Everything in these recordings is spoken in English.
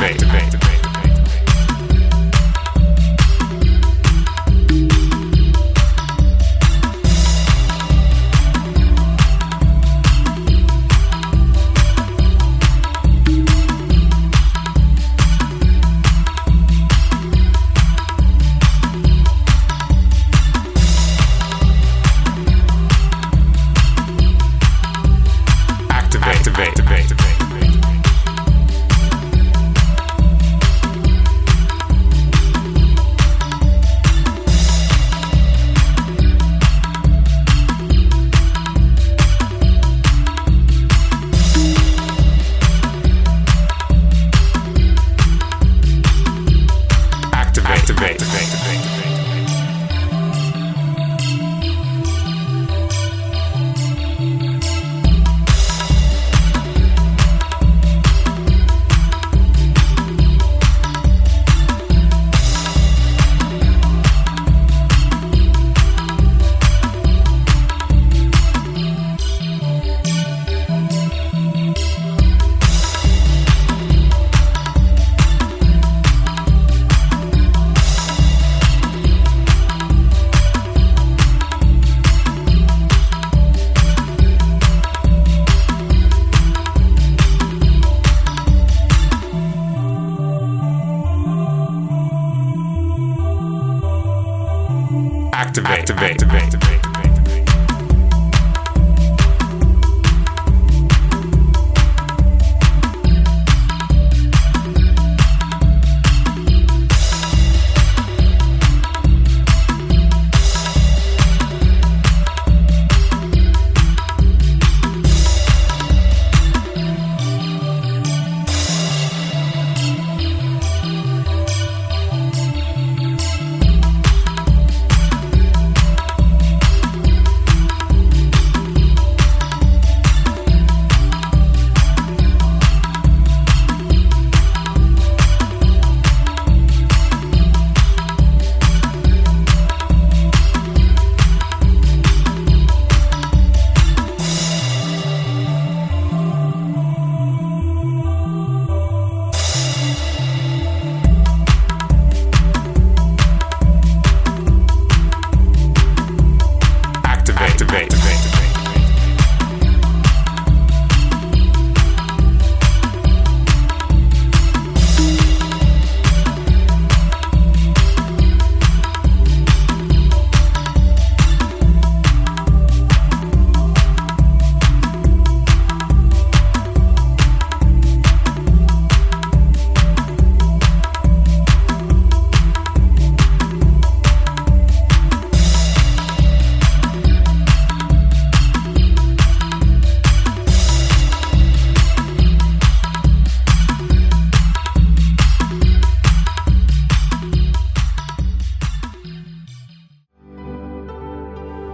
Activate. Activate. Activate. Activate. Activate. Activate. Activate. Activate. Activate.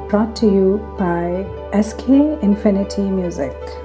Brought to you by SK Infinity Music.